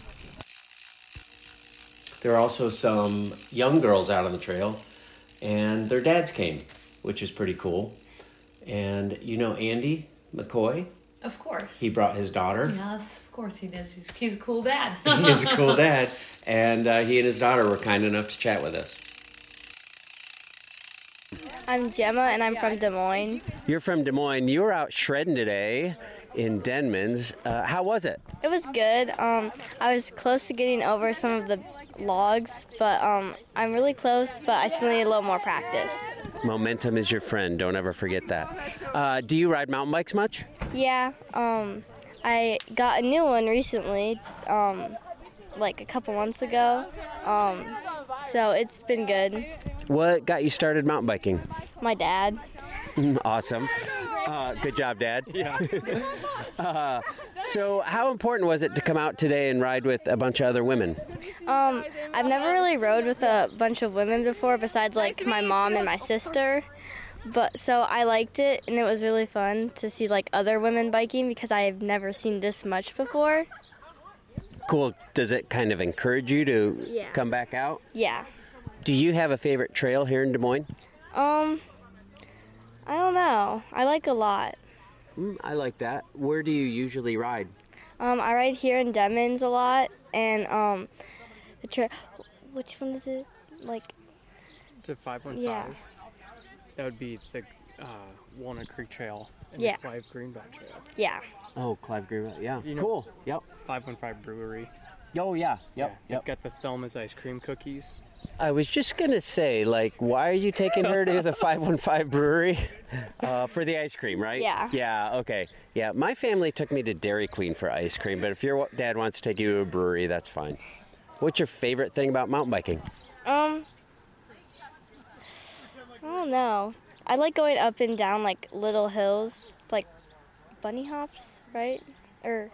There are also some young girls out on the trail, and their dads came, which is pretty cool. And you know Andy McCoy?
Of course.
He brought his daughter.
yes, of course he does. He's, he's a cool dad.
he is a cool dad, and uh, he and his daughter were kind enough to chat with us.
I'm Gemma and I'm from Des Moines.
You're from Des Moines. You were out shredding today in Denman's. Uh, how was it?
It was good. Um, I was close to getting over some of the logs, but um, I'm really close, but I still need a little more practice.
Momentum is your friend. Don't ever forget that. Uh, do you ride mountain bikes much?
Yeah, um, I got a new one recently, um, like a couple months ago. Um, so it's been good.
What got you started mountain biking?
My dad.
awesome. Uh, good job, Dad. Yeah. uh, so, how important was it to come out today and ride with a bunch of other women?
Um, I've never really rode with a bunch of women before, besides like my mom and my sister. But so I liked it, and it was really fun to see like other women biking because I've never seen this much before.
Cool. Does it kind of encourage you to
Yeah.
come back out?
Yeah.
Do you have a favorite trail here in Des Moines?
Um, I don't know. I like a lot.
Mm, I like that. Where do you usually ride?
Um, I ride here in Denman's a lot, and um, the trail. Which one is it? Like,
it's a 515.
Yeah.
That would be the uh, Walnut Creek Trail and
Yeah.
the Clive Greenbelt Trail.
yeah.
Oh, Clive Greenwell. Yeah.
You know-
cool. Yep.
515 Brewery.
Oh, yeah. Yep.
Yeah,
Yep.
You've got the Thelma's ice cream cookies.
I was just gonna say, like, why are you taking her to the 515 brewery uh, for the ice cream, right?
Yeah.
Yeah. Okay. Yeah. My family took me to Dairy Queen for ice cream, but if your dad wants to take you to a brewery, that's fine. What's your favorite thing about mountain biking?
Um, I don't know. I like going up and down like little hills, like bunny hops, right? Or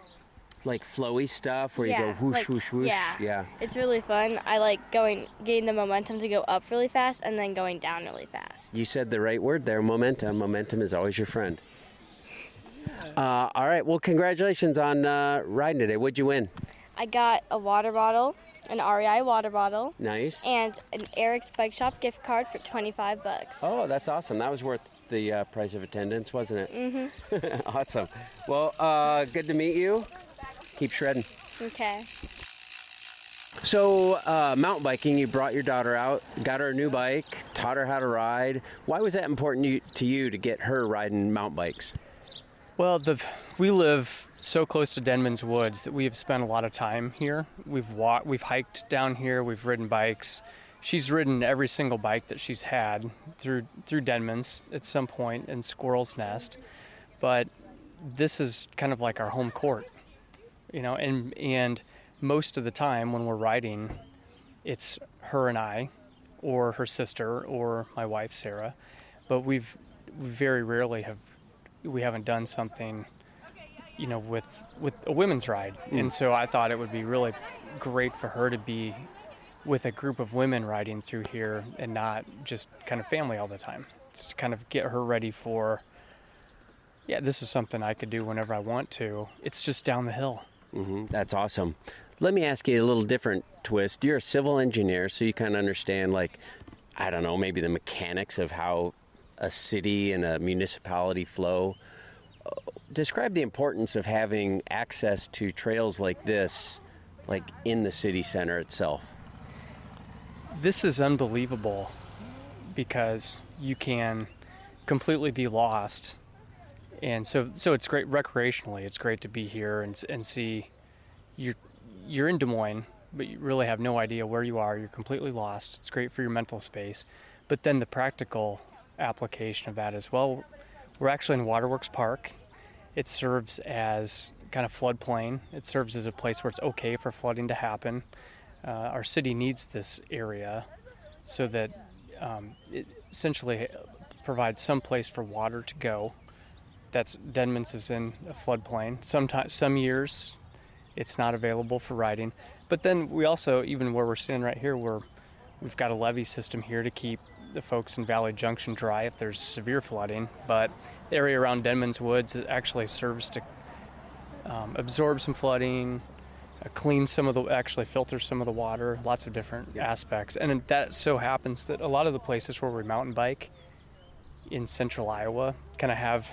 Like flowy stuff where you go whoosh,
like-
whoosh, whoosh.
Yeah.
Yeah.
It's really fun. I like going, getting the momentum to go up really fast and then going down really fast.
You said the right word there, momentum. Momentum is always your friend. Uh, all right. Well, congratulations on uh, riding today. What'd you win?
I got a water bottle, an REI water bottle,
Nice.
and an Eric's Bike Shop gift card for 25 bucks.
Oh, that's awesome. That was worth the uh, price of attendance, wasn't it? Mm-hmm. awesome. Well, uh, good to meet you. Keep shredding.
Okay.
So, uh, mountain biking, you brought your daughter out, got her a new bike, taught her how to ride. Why was that important to you to get her riding mountain bikes?
Well, the we live so close to Denman's Woods that we have spent a lot of time here. We've walked, we've hiked down here, we've ridden bikes. She's ridden every single bike that she's had through through Denman's at some point in Squirrel's Nest, but this is kind of like our home court, you know. And and most of the time when we're riding, it's her and I, or her sister, or my wife Sarah, but we've very rarely have we haven't done something you know with with a women's ride mm. and so i thought it would be really great for her to be with a group of women riding through here and not just kind of family all the time to kind of get her ready for yeah, this is something I could do whenever I want to. It's just down the hill.
Hmm That's awesome. Let me ask you a little different twist. You're a civil engineer, so you kind of understand, like, I don't know, maybe the mechanics of how a city and a municipality flow. Uh, Describe the importance of having access to trails like this, like in the city center itself.
This is unbelievable because you can completely be lost. And so so it's great recreationally. It's great to be here and and see you're you're in Des Moines, but you really have no idea where you are. You're completely lost. It's great for your mental space. But then the practical application of that as well. We're actually in Waterworks Park. It serves as kind of floodplain. It serves as a place where it's okay for flooding to happen. Uh, our city needs this area so that um, it essentially provides some place for water to go. That's Denman's is in a floodplain. Sometimes, some years, it's not available for riding. But then we also, even where we're standing right here, we're we've got a levee system here to keep the folks in Valley Junction dry if there's severe flooding. But the area around Denman's Woods actually serves to um, absorb some flooding, uh, clean some of the, actually filter some of the water, lots of different aspects. And that so happens that a lot of the places where we mountain bike in central Iowa kind of have,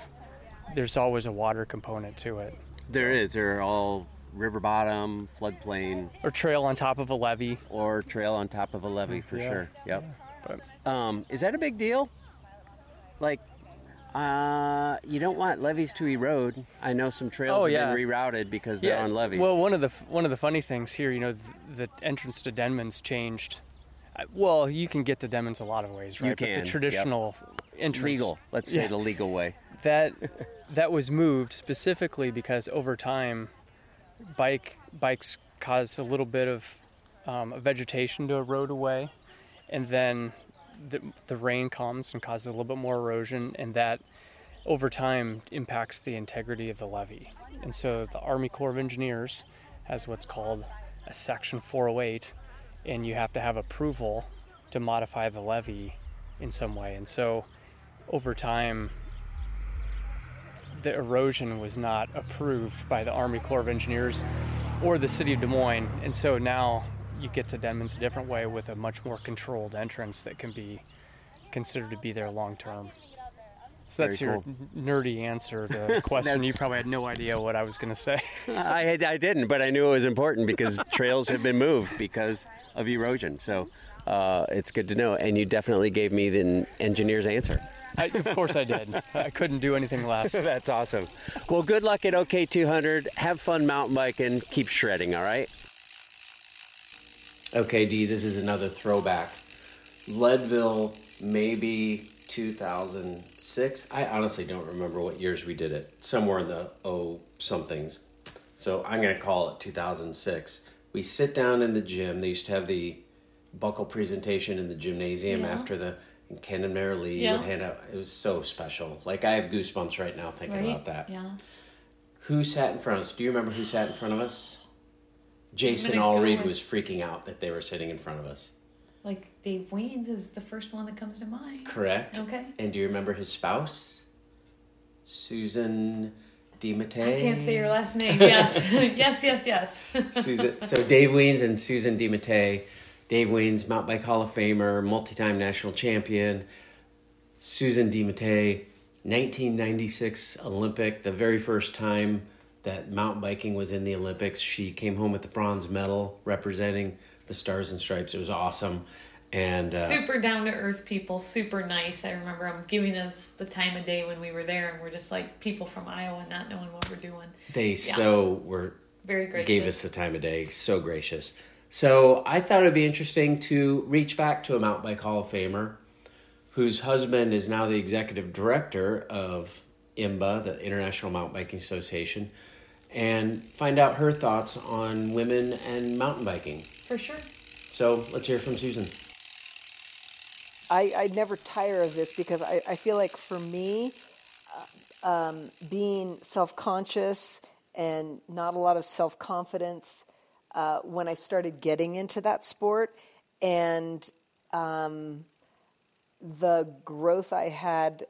there's always a water component to it.
There is. They're all river bottom, floodplain,
Or trail on top of a levee.
or trail on top of a levee for
Yeah,
sure. Yep.
But
Um, is that a big deal? Like, uh, you don't want levees to erode. I know some trails
Oh,
have
yeah.
been rerouted because they're on levees.
Well, one of the one of the funny things here, you know, the, the entrance to Denman's changed. Well, you can get to Denman's a lot of ways, right?
You
But
can,
the
yep.
traditional entrance,
legal. Let's say
Yeah.
the legal way.
That that was moved specifically because over time, bike bikes cause a little bit of um, vegetation to erode away, and then the, the rain comes and causes a little bit more erosion, and that over time impacts the integrity of the levee. And so the Army Corps of Engineers has what's called a Section 408, and you have to have approval to modify the levee in some way. And so over time, the erosion was not approved by the Army Corps of Engineers or the city of Des Moines. And so now you get to Denman's a different way with a much more controlled entrance that can be considered to be there long term. So that's
Very
your
cool.
nerdy answer to the question. you probably had no idea what I was going to say.
I, had- I didn't, but I knew it was important because trails have been moved because of erosion. So uh, it's good to know. And you definitely gave me the engineer's answer.
I, of course I did. I couldn't do anything less.
That's awesome. Well, good luck at OK200. Have fun mountain biking. Keep shredding, all right?
Okay, D, this is another throwback. Leadville, maybe 2006. I honestly don't remember what years we did it. Somewhere in the oh somethings. So I'm going to call it 2006. We sit down in the gym. They used to have the buckle presentation in the gymnasium
Yeah.
after the and Merilee
Yeah.
would hand out. It was so special. Like I have goosebumps right now thinking
Right?
about that.
Yeah.
Who sat in front of us? Do you remember who sat in front of us? Jason
I'm gonna go
Allreed
with-
was freaking out that they were sitting in front of us.
Like Dave Wiens is the first one that comes to mind.
Correct.
Okay.
And do you remember his spouse? Susan DeMattei.
I can't say your last name. Yes. yes, yes, yes.
Susan. So Dave Wiens and Susan DeMattei. Dave Wiens mountain bike Hall of Famer, multi-time national champion. Susan DeMattei, 1996 Olympic, the very first time that mountain biking was in the Olympics. She came home with the bronze medal representing the Stars and Stripes. It was awesome. And uh,
super down to earth people, super nice. I remember them giving us the time of day when we were there, and we're just like people from Iowa not knowing what we're doing.
they so were
Very gracious.
gave us the time of day. So gracious. So I thought it'd be interesting to reach back to a mountain bike Hall of Famer, whose husband is now the executive director of IMBA, the International Mountain Biking Association, and find out her thoughts on women and mountain biking.
For sure.
So let's hear from Susan.
I, I never tire of this because I, I feel like for me, uh, um, being self conscious and not a lot of self confidence uh, when I started getting into that sport, and um, the growth I had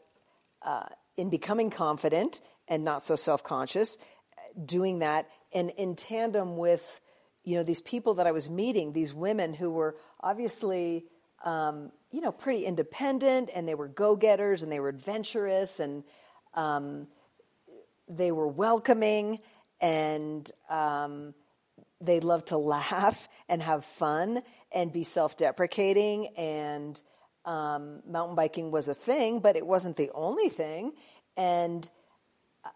uh, in becoming confident and not so self conscious, doing that, and in tandem with you know these people that I was meeting, these women who were obviously um, you know pretty independent and they were go getters and they were adventurous and um, they were welcoming and um, they loved to laugh and have fun and be self deprecating. And um, mountain biking was a thing, but it wasn't the only thing. And uh,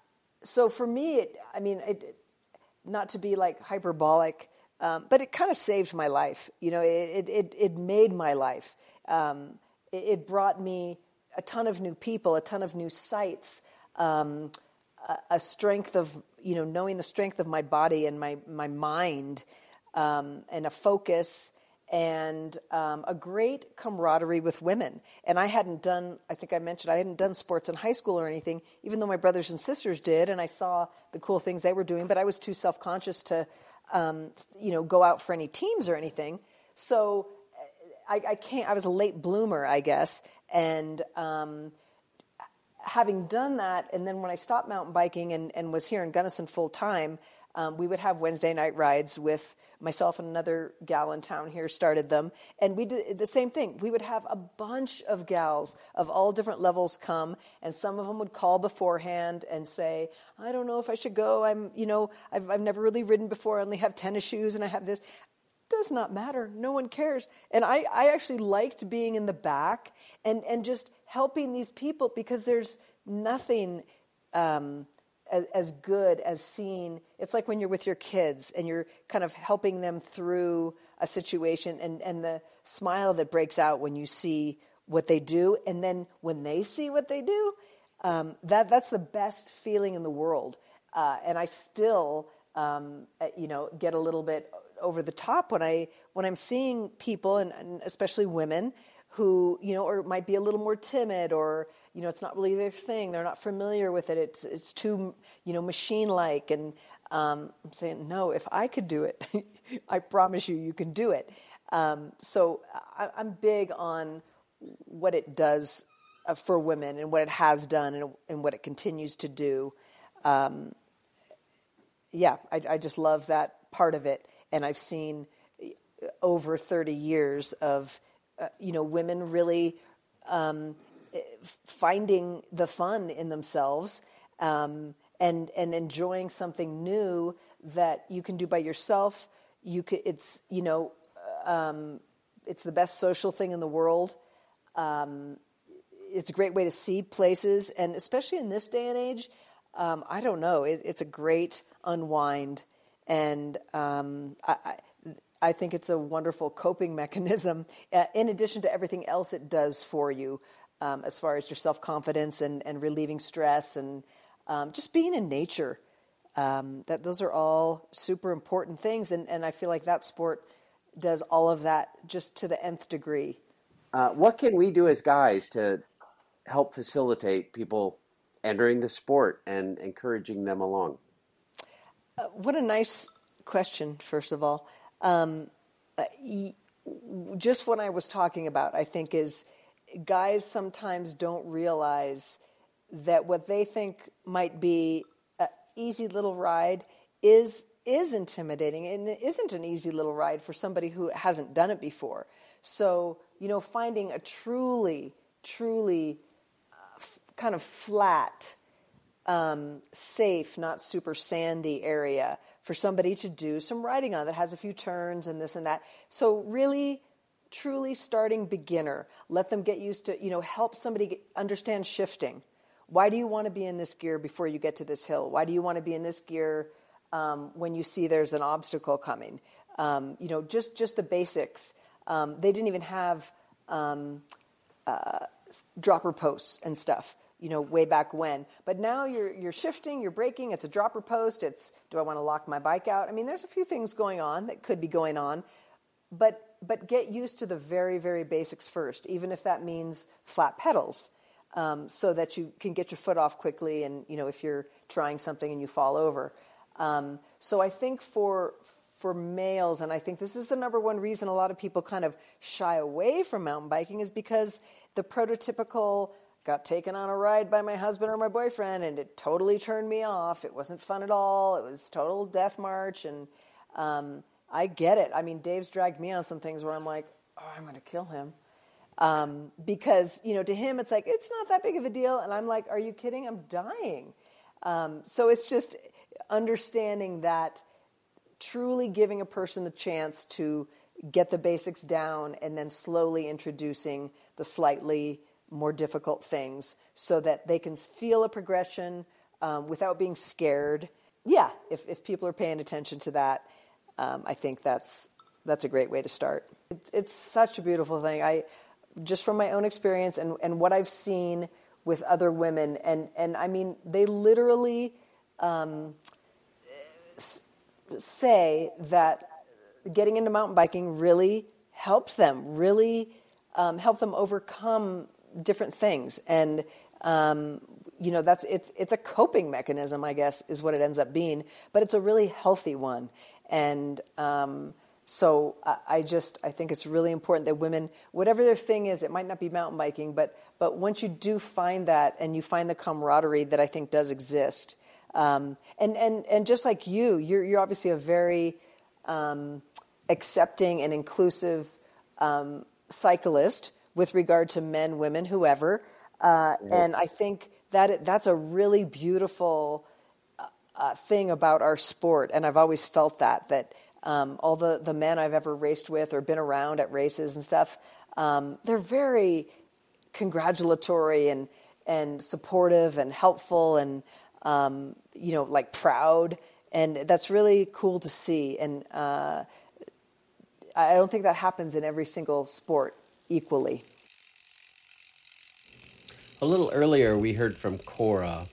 so for me, it, I mean, it, not to be like hyperbolic, um, but it kind of saved my life. You know, it, it, it made my life. Um, it, it, brought me a ton of new people, a ton of new sights, um, a, strength of, you know, knowing the strength of my body and my, my mind, um, and a focus and um, a great camaraderie with women. And I hadn't done, I think I mentioned, I hadn't done sports in high school or anything, even though my brothers and sisters did, and I saw the cool things they were doing, but I was too self conscious to, um, you know, go out for any teams or anything. So I, I, can't, I was a late bloomer, I guess. And um, having done that, and then when I stopped mountain biking and, and was here in Gunnison full time, um, we would have Wednesday night rides with myself and another gal in town here started them. And we did the same thing. We would have a bunch of gals of all different levels come, and some of them would call beforehand and say, I don't know if I should go. I'm, you know, I've, I've never really ridden before. I only have tennis shoes and I have this does not matter. No one cares. And I, I actually liked being in the back and, and just helping these people because there's nothing um, as, as good as seeing it's like when you're with your kids and you're kind of helping them through a situation and, and the smile that breaks out when you see what they do. And then when they see what they do um, that that's the best feeling in the world. Uh, and i still um, uh, you know get a little bit over the top when i when i'm seeing people and, and especially women who you know or might be a little more timid or you know, it's not really their thing. They're not familiar with it. It's it's too you know machine like. And um, I'm saying no. If I could do it, I promise you, you can do it. Um, so I, am big on what it does uh, for women and what it has done and, and what it continues to do. Um, yeah, I, I just love that part of it, and I've seen uh, over 30 years of uh, you know women really um, finding the fun in themselves um, and and enjoying something new that you can do by yourself. You could, it's you know um, it's the best social thing in the world. Um, it's a great way to see places, and especially in this day and age, um, I don't know. It, it's a great unwind, and um, I, I, I think it's a wonderful coping mechanism. Uh, in addition to everything else it does for you, um, as far as your self confidence and, and relieving stress and um, just being in nature. Um, that those are all super important things, and, and I feel like that sport does all of that just to the nth degree.
Uh, what can we do as guys to help facilitate people entering the sport and encouraging them along?
Uh, what a nice question, first of all. Um, uh, just what I was talking about, I think, is guys sometimes don't realize that what they think might be an easy little ride is is intimidating and it isn't an easy little ride for somebody who hasn't done it before. So, you know, finding a truly, truly uh, kind of flat, um, safe, not super sandy area for somebody to do some riding on that has a few turns and this and that. So, really truly starting beginner. Let them get used to, you know, help somebody get, understand shifting. Why do you want to be in this gear before you get to this hill? Why do you want to be in this gear um, when you see there's an obstacle coming? Um, you know, just just the basics. Um, they didn't even have um, uh, dropper posts and stuff. You know, way back when. But now you're you're shifting, you're braking. It's a dropper post. It's do I want to lock my bike out? I mean, there's a few things going on that could be going on, but but get used to the very, very basics first, even if that means flat pedals, um, so that you can get your foot off quickly. And you know, if you're trying something and you fall over. Um, so I think for for males, and I think this is the number one reason a lot of people kind of shy away from mountain biking is because the prototypical got taken on a ride by my husband or my boyfriend and it totally turned me off. It wasn't fun at all. It was total death march. And um, I get it. I mean, Dave's dragged me on some things where I'm like, oh, I'm going to kill him. Um, because, you know, to him, it's like, it's not that big of a deal. And I'm like, are you kidding? I'm dying. Um, so it's just understanding that truly giving a person the chance to get the basics down and then slowly introducing the slightly more difficult things so that they can feel a progression um, without being scared. Yeah, if, if people are paying attention to that, um, I think that's that's a great way to start. It's, it's such a beautiful thing. I just from my own experience and, and what I've seen with other women, and, and I mean, they literally um, say that getting into mountain biking really helped them, really um, helped them overcome different things. And um, you know that's it's it's a coping mechanism, I guess, is what it ends up being. But it's a really healthy one. And um, so I, I just I think it's really important that women, whatever their thing is, it might not be mountain biking, but but once you do find that and you find the camaraderie that I think does exist, um, and and and just like you, you're you're obviously a very um, accepting and inclusive um, cyclist with regard to men, women, whoever. Uh, and I think that that's a really beautiful uh, uh, thing about our sport. And I've always felt that that um, all the the men I've ever raced with or been around at races and stuff, um, they're very congratulatory and and supportive and helpful and um, you know like proud. And that's really cool to see. And uh, I don't think that happens in every single sport equally.
A little earlier, we heard from Cora,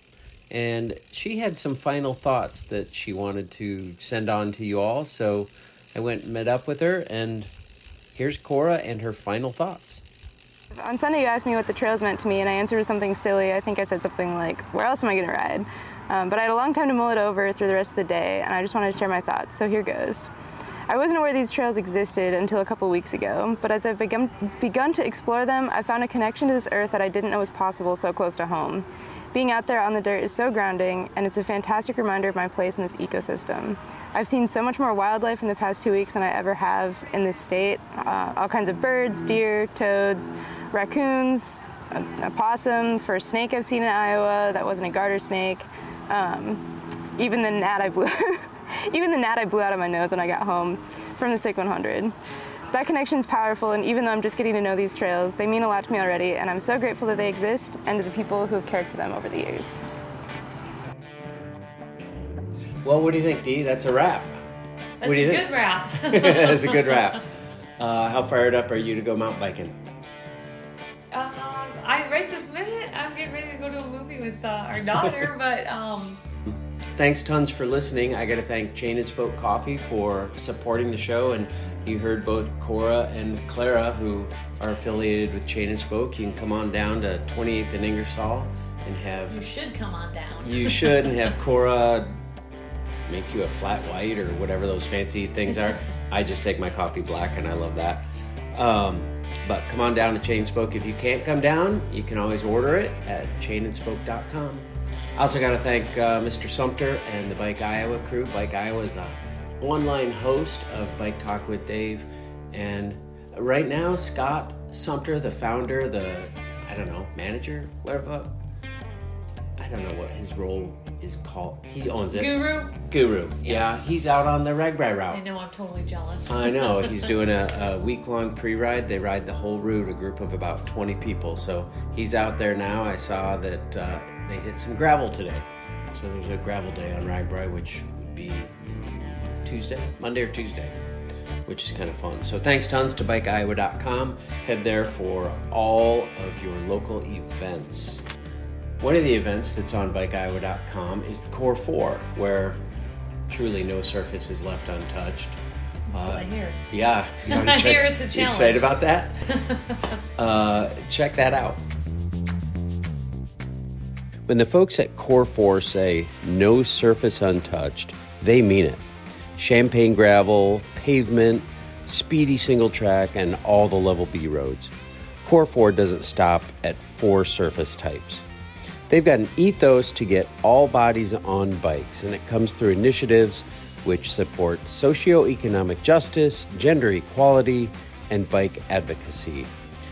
and she had some final thoughts that she wanted to send on to you all. So I went and met up with her, and here's Cora and her final thoughts.
On Sunday, you asked me what the trails meant to me, and I answered with something silly. I think I said something like, Where else am I going to ride? Um, but I had a long time to mull it over through the rest of the day, and I just wanted to share my thoughts, so here goes. I wasn't aware these trails existed until a couple weeks ago, but as I've begun, begun to explore them, I found a connection to this earth that I didn't know was possible so close to home. Being out there on the dirt is so grounding, and it's a fantastic reminder of my place in this ecosystem. I've seen so much more wildlife in the past two weeks than I ever have in this state. Uh, all kinds of birds, deer, toads, raccoons, a, a possum, first snake I've seen in Iowa that wasn't a garter snake. Um, even the gnat I blew even the gnat I blew out of my nose when I got home from the SICK 100. That connection is powerful, and even though I'm just getting to know these trails, they mean a lot to me already, and I'm so grateful that they exist and to the people who have cared for them over the years.
Well, what do you think, Dee? That's a wrap.
That's
what do you
a
think?
good wrap.
That's a good wrap. Uh, how fired up are you to go mountain biking?
Um, I right this minute, I'm getting ready to go to a movie with uh, our daughter, but um,
Thanks tons for listening. I got to thank Chain and Spoke Coffee for supporting the show. And you heard both Cora and Clara, who are affiliated with Chain and Spoke. You can come on down to 28th and Ingersoll and have.
you should come on down.
You should and have Cora make you a flat white or whatever those fancy things are. I just take my coffee black and I love that. Um, but come on down to Chain and Spoke. If you can't come down, you can always order it at chainandspoke.com. I also got to thank uh, Mr. Sumter and the Bike Iowa crew. Bike Iowa is the online host of Bike Talk with Dave. And right now, Scott Sumter, the founder, the, I don't know, manager, whatever, I don't know what his role is called. He owns it.
Guru?
Guru. Yeah, he's out on the RAGBRAI route.
I know I'm totally jealous.
I know. He's doing a, a week long pre ride. They ride the whole route, a group of about 20 people. So he's out there now. I saw that uh, they hit some gravel today. So there's a gravel day on RAGBRAI, which would be Tuesday, Monday or Tuesday, which is kind of fun. So thanks tons to bikeiowa.com. Head there for all of your local events. One of the events that's on bikeiowa.com is the Core 4, where truly no surface is left untouched.
That's what I hear.
Yeah, you wanna
I hear it's a
you
challenge.
Excited about that? uh, check that out. When the folks at Core 4 say no surface untouched, they mean it. Champagne gravel, pavement, speedy single track, and all the level B roads. Core 4 doesn't stop at four surface types. They've got an ethos to get all bodies on bikes, and it comes through initiatives which support socioeconomic justice, gender equality, and bike advocacy.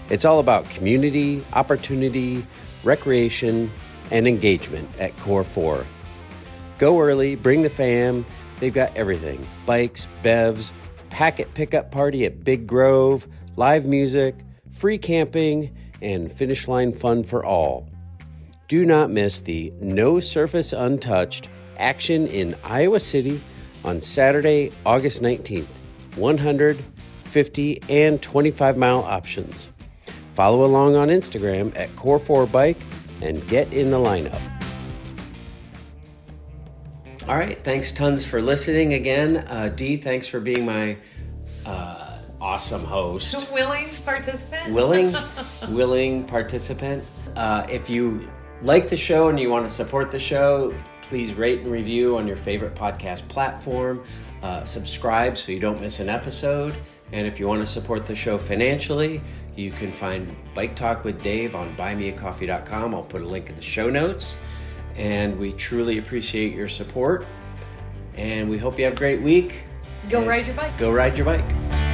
It's all about community, opportunity, recreation, and engagement at Core 4. Go early, bring the fam. They've got everything bikes, bevs, packet pickup party at Big Grove, live music, free camping, and finish line fun for all. Do not miss the No Surface Untouched action in Iowa City on Saturday, August 19th. 100, 50, and 25 mile options. Follow along on Instagram at Core4Bike and get in the lineup. All right, thanks tons for listening again. Uh, Dee, thanks for being my uh, awesome host.
Willing participant?
Willing, willing participant. Uh, if you like the show and you want to support the show, please rate and review on your favorite podcast platform. Uh, subscribe so you don't miss an episode. And if you want to support the show financially, you can find Bike Talk with Dave on buymeacoffee.com. I'll put a link in the show notes. And we truly appreciate your support. And we hope you have a great week.
Go
And
ride your bike.
Go ride your bike.